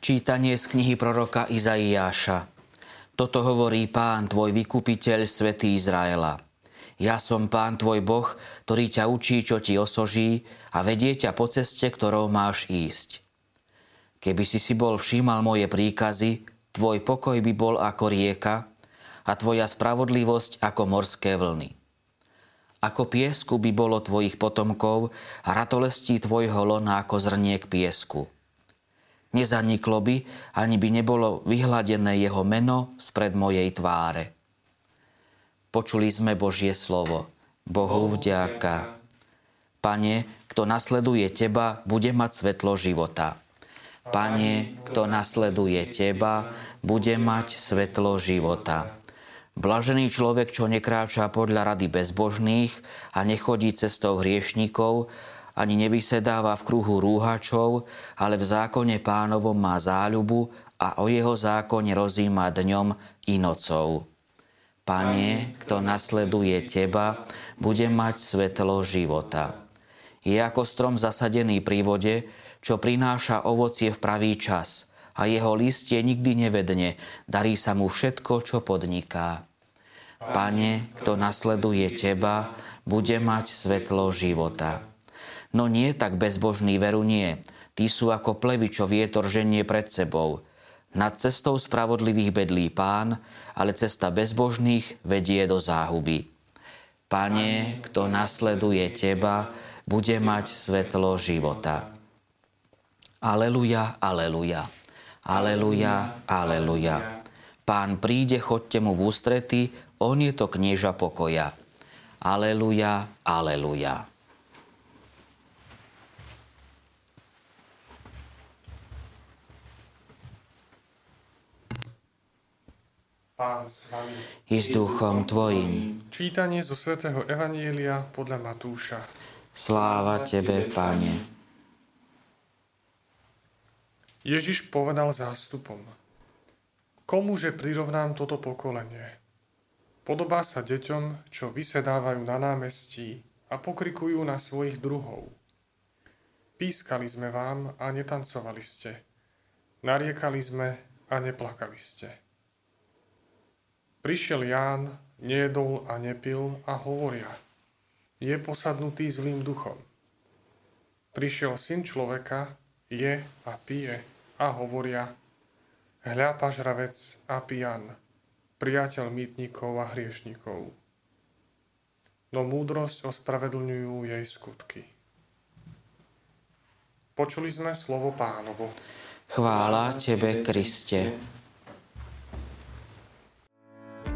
Čítanie z knihy proroka Izaiáša. Toto hovorí pán, tvoj vykupiteľ, svätý Izraela. Ja som pán tvoj Boh, ktorý ťa učí, čo ti osoží a vedie ťa po ceste, ktorou máš ísť. Keby si si bol všímal moje príkazy, tvoj pokoj by bol ako rieka a tvoja spravodlivosť ako morské vlny. Ako piesku by bolo tvojich potomkov a ratolestí tvojho lona ako zrniek piesku Nezaniklo by, ani by nebolo vyhladené jeho meno spred mojej tváre. Počuli sme Božie slovo. Bohu vďaka. Pane, kto nasleduje Teba, bude mať svetlo života. Pane, kto nasleduje Teba, bude mať svetlo života. Blažený človek, čo nekráča podľa rady bezbožných a nechodí cestou hriešnikov, ani nevysedáva v kruhu rúhačov, ale v zákone pánovom má záľubu a o jeho zákone rozíma dňom i nocou. Pane, kto nasleduje Teba, bude mať svetlo života. Je ako strom zasadený pri vode, čo prináša ovocie v pravý čas a jeho listie nikdy nevedne, darí sa mu všetko, čo podniká. Pane, kto nasleduje Teba, bude mať svetlo života. No nie tak bezbožný veru nie. Tí sú ako plevy, čo vietor ženie pred sebou. Nad cestou spravodlivých bedlí pán, ale cesta bezbožných vedie do záhuby. Pane, kto nasleduje Teba, bude mať svetlo života. Aleluja, aleluja. Aleluja, aleluja. Pán príde, chodte mu v ústrety, on je to knieža pokoja. Aleluja, aleluja. Pán s vami. I s duchom Tvojim. Čítanie zo svätého Evanielia podľa Matúša. Sláva Tebe, Pane. Ježiš povedal zástupom. Komuže prirovnám toto pokolenie? Podobá sa deťom, čo vysedávajú na námestí a pokrikujú na svojich druhov. Pískali sme vám a netancovali ste. Nariekali sme a neplakali ste. Prišiel Ján, nejedol a nepil a hovoria, je posadnutý zlým duchom. Prišiel syn človeka, je a pije a hovoria, hľa pažravec a pijan, priateľ mýtnikov a hriešnikov. No múdrosť ospravedlňujú jej skutky. Počuli sme slovo pánovo. Chvála Tebe, Kriste.